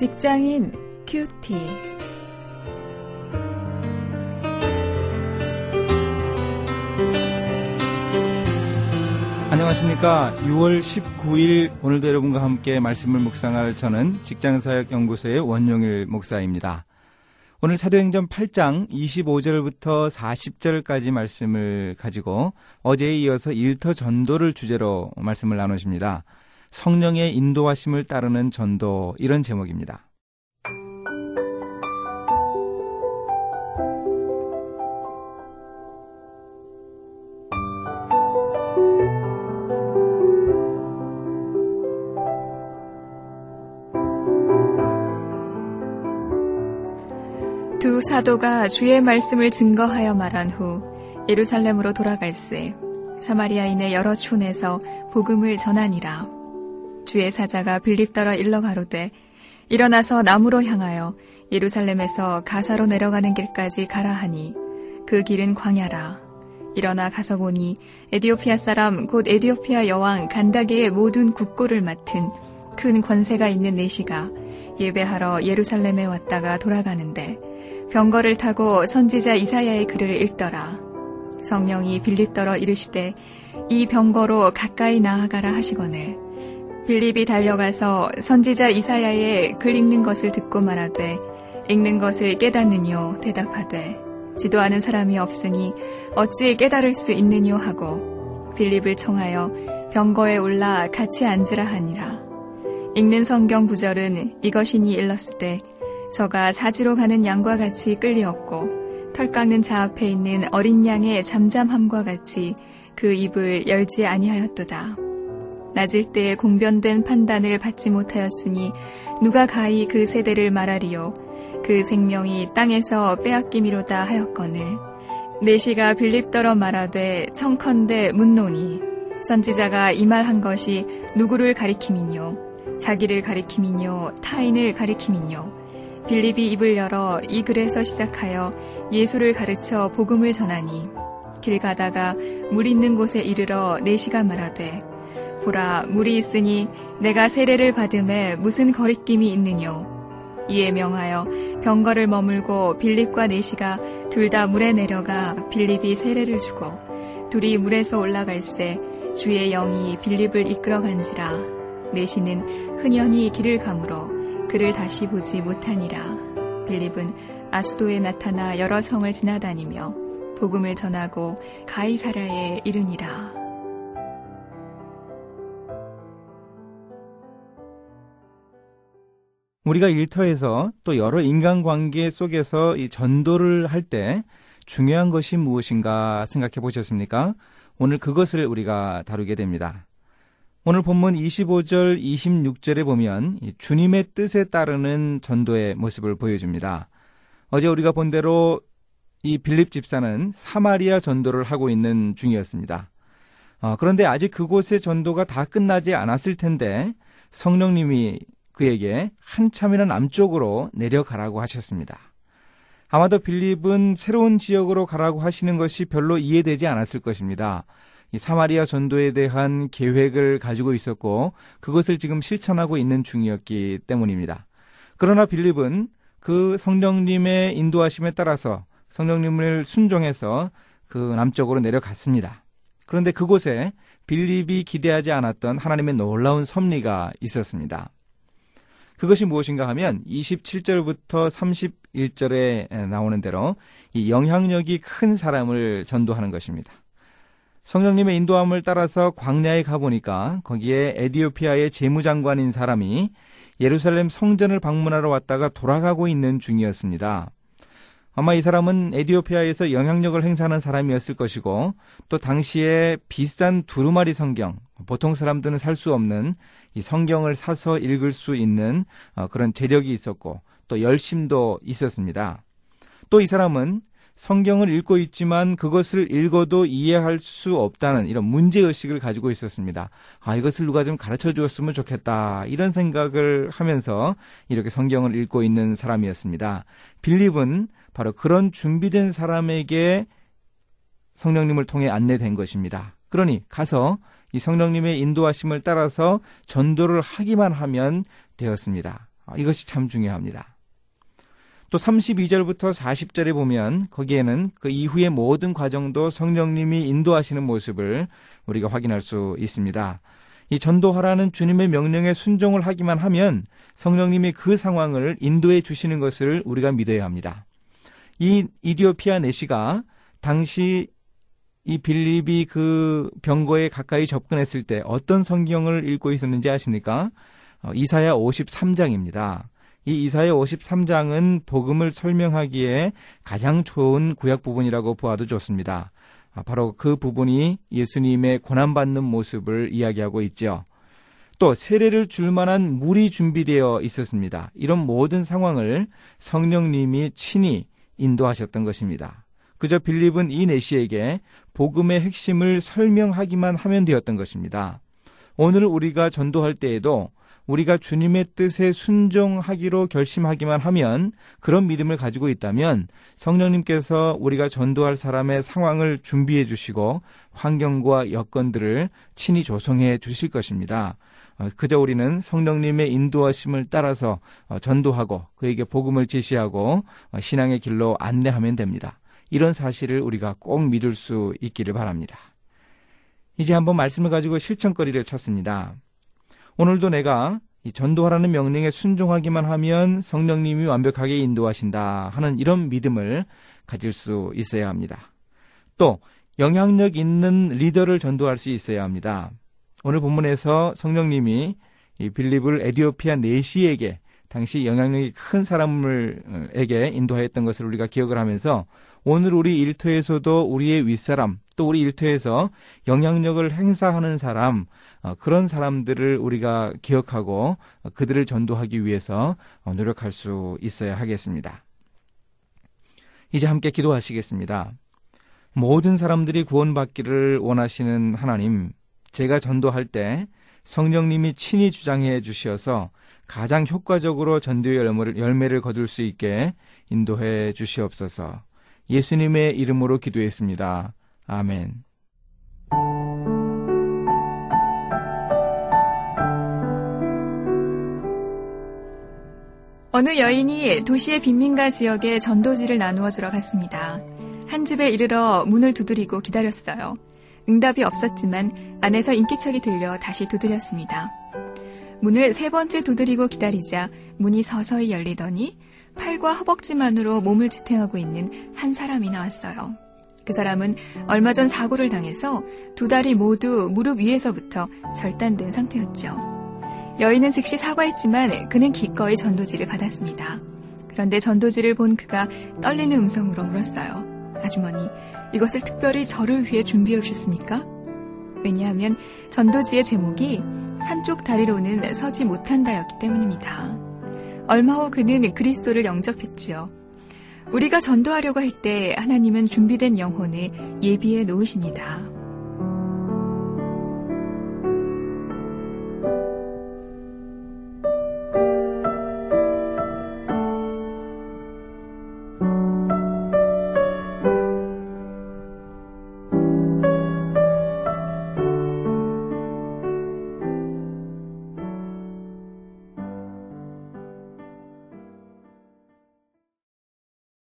직장인 큐티. 안녕하십니까. 6월 19일 오늘도 여러분과 함께 말씀을 묵상할 저는 직장사역연구소의 원용일 목사입니다. 오늘 사도행전 8장 25절부터 40절까지 말씀을 가지고 어제에 이어서 일터 전도를 주제로 말씀을 나누십니다. 성령의 인도하심을 따르는 전도 이런 제목입니다. 두 사도가 주의 말씀을 증거하여 말한 후 예루살렘으로 돌아갈새 사마리아인의 여러 촌에서 복음을 전하니라. 주의 사자가 빌립더러 일러 가로되 일어나서 남으로 향하여 예루살렘에서 가사로 내려가는 길까지 가라 하니 그 길은 광야라. 일어나 가서 보니 에디오피아 사람 곧 에디오피아 여왕 간다게의 모든 국고를 맡은 큰 권세가 있는 내시가 예배하러 예루살렘에 왔다가 돌아가는데 병거를 타고 선지자 이사야의 글을 읽더라. 성령이 빌립더러 이르시되 이 병거로 가까이 나아가라 하시거늘 빌립이 달려가서 선지자 이사야의 글 읽는 것을 듣고 말하되 읽는 것을 깨닫느뇨 대답하되 지도하는 사람이 없으니 어찌 깨달을 수 있느뇨 하고 빌립을 청하여 병거에 올라 같이 앉으라 하니라 읽는 성경 구절은 이것이니 일렀을 때 저가 사지로 가는 양과 같이 끌리었고 털 깎는 자 앞에 있는 어린 양의 잠잠함과 같이 그 입을 열지 아니하였도다. 낮을 때에 공변된 판단을 받지 못하였으니 누가 가히 그 세대를 말하리요. 그 생명이 땅에서 빼앗김이로다 하였거늘. 내시가 빌립더러 말하되 청컨대 묻노니 선지자가 이 말 한 것이 누구를 가리킴이뇨 자기를 가리킴이뇨 타인을 가리킴이뇨 빌립이 입을 열어 이 글에서 시작하여 예수를 가르쳐 복음을 전하니 길 가다가 물 있는 곳에 이르러 네시가 말하되 보라 물이 있으니 내가 세례를 받음에 무슨 거리낌이 있느뇨 이에 명하여 병거를 머물고 빌립과 네시가 둘 다 물에 내려가 빌립이 세례를 주고 둘이 물에서 올라갈새 주의 영이 빌립을 이끌어 간지라 네시는 흔연히 길을 가므로 그를 다시 보지 못하니라. 빌립은 아수도에 나타나 여러 성을 지나다니며 복음을 전하고 가이사라에 이르니라. 우리가 일터에서 또 여러 인간관계 속에서 이 전도를 할 때 중요한 것이 무엇인가 생각해 보셨습니까? 오늘 그것을 우리가 다루게 됩니다. 오늘 본문 25절, 26절에 보면 주님의 뜻에 따르는 전도의 모습을 보여줍니다. 어제 우리가 본 대로 이 빌립 집사는 사마리아 전도를 하고 있는 중이었습니다. 어, 그런데 아직 그곳의 전도가 다 끝나지 않았을 텐데 성령님이 그에게 한참이나 남쪽으로 내려가라고 하셨습니다. 아마도 빌립은 새로운 지역으로 가라고 하시는 것이 별로 이해되지 않았을 것입니다. 이 사마리아 전도에 대한 계획을 가지고 있었고 그것을 지금 실천하고 있는 중이었기 때문입니다. 그러나 빌립은 그 성령님의 인도하심에 따라서 성령님을 순종해서 그 남쪽으로 내려갔습니다. 그런데 그곳에 빌립이 기대하지 않았던 하나님의 놀라운 섭리가 있었습니다. 그것이 무엇인가 하면 27절부터 31절에 나오는 대로 이 영향력이 큰 사람을 전도하는 것입니다. 성령님의 인도함을 따라서 광야에 가보니까 거기에 에디오피아의 재무장관인 사람이 예루살렘 성전을 방문하러 왔다가 돌아가고 있는 중이었습니다. 아마 이 사람은 에디오피아에서 영향력을 행사하는 사람이었을 것이고 또 당시에 비싼 두루마리 성경, 보통 사람들은 살 수 없는 이 성경을 사서 읽을 수 있는 어, 그런 재력이 있었고 또 열심도 있었습니다. 또 이 사람은 성경을 읽고 있지만 그것을 읽어도 이해할 수 없다는 이런 문제의식을 가지고 있었습니다. 아, 이것을 누가 좀 가르쳐 주었으면 좋겠다. 이런 생각을 하면서 이렇게 성경을 읽고 있는 사람이었습니다. 빌립은 바로 그런 준비된 사람에게 성령님을 통해 안내된 것입니다. 그러니 가서 이 성령님의 인도하심을 따라서 전도를 하기만 하면 되었습니다. 이것이 참 중요합니다. 또 32절부터 40절에 보면 거기에는 그 이후의 모든 과정도 성령님이 인도하시는 모습을 우리가 확인할 수 있습니다. 이 전도하라는 주님의 명령에 순종을 하기만 하면 성령님이 그 상황을 인도해 주시는 것을 우리가 믿어야 합니다. 이 이디오피아 내시가 당시 이 빌립이 그 병거에 가까이 접근했을 때 어떤 성경을 읽고 있었는지 아십니까? 어, 이사야 53장입니다. 이 이사야 53장은 복음을 설명하기에 가장 좋은 구약 부분이라고 보아도 좋습니다. 아, 바로 그 부분이 예수님의 고난받는 모습을 이야기하고 있죠. 또 세례를 줄 만한 물이 준비되어 있었습니다. 이런 모든 상황을 성령님이 친히 인도하셨던 것입니다. 그저 빌립은 이 내시에게 복음의 핵심을 설명하기만 하면 되었던 것입니다. 오늘 우리가 전도할 때에도 우리가 주님의 뜻에 순종하기로 결심하기만 하면 그런 믿음을 가지고 있다면 성령님께서 우리가 전도할 사람의 상황을 준비해 주시고 환경과 여건들을 친히 조성해 주실 것입니다. 어, 그저 우리는 성령님의 인도하심을 따라서 어, 전도하고 그에게 복음을 제시하고 어, 신앙의 길로 안내하면 됩니다. 이런 사실을 우리가 꼭 믿을 수 있기를 바랍니다. 이제 한번 말씀을 가지고 실천거리를 찾습니다. 오늘도 내가 전도하라는 명령에 순종하기만 하면 성령님이 완벽하게 인도하신다 하는 이런 믿음을 가질 수 있어야 합니다. 또 영향력 있는 리더를 전도할 수 있어야 합니다. 오늘 본문에서 성령님이 이 빌립을 에디오피아 네시에게 당시 영향력이 큰 사람을에게 인도하였던 것을 우리가 기억을 하면서 오늘 우리 일터에서도 우리의 윗사람 또 우리 일터에서 영향력을 행사하는 사람 어, 그런 사람들을 우리가 기억하고 그들을 전도하기 위해서 어, 노력할 수 있어야 하겠습니다. 이제 함께 기도하시겠습니다. 모든 사람들이 구원받기를 원하시는 하나님, 제가 전도할 때 성령님이 친히 주장해 주시어서 가장 효과적으로 전도의 열매를, 열매를 거둘 수 있게 인도해 주시옵소서. 예수님의 이름으로 기도했습니다. 아멘. 어느 여인이 도시의 빈민가 지역에 전도지를 나누어 주러 갔습니다. 한 집에 이르러 문을 두드리고 기다렸어요. 응답이 없었지만 안에서 인기척이 들려 다시 두드렸습니다. 문을 세 번째 두드리고 기다리자 문이 서서히 열리더니 팔과 허벅지만으로 몸을 지탱하고 있는 한 사람이 나왔어요. 그 사람은 얼마 전 사고를 당해서 두 다리 모두 무릎 위에서부터 절단된 상태였죠. 여인은 즉시 사과했지만 그는 기꺼이 전도지를 받았습니다. 그런데 전도지를 본 그가 떨리는 음성으로 물었어요. 아주머니, 이것을 특별히 저를 위해 준비해 오셨습니까? 왜냐하면 전도지의 제목이 한쪽 다리로는 서지 못한다였기 때문입니다. 얼마 후 그는 그리스도를 영접했지요. 우리가 전도하려고 할 때 하나님은 준비된 영혼을 예비해 놓으십니다.